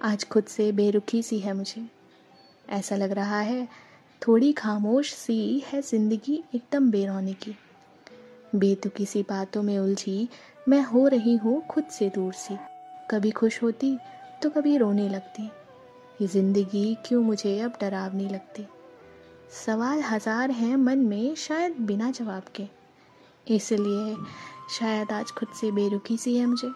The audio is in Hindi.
आज खुद से बेरुखी सी है मुझे। ऐसा लग रहा है थोड़ी खामोश सी है ज़िंदगी एकदम बेरोने की। बेतुकी सी बातों में उलझी मैं हो रही हूँ खुद से दूर सी। कभी खुश होती तो कभी रोने लगती। ये ज़िंदगी क्यों मुझे अब डरावनी लगती? सवाल हज़ार हैं मन में शायद बिना जवाब के। इसलिए शायद आज खुद से बेरुखी सी है मुझे।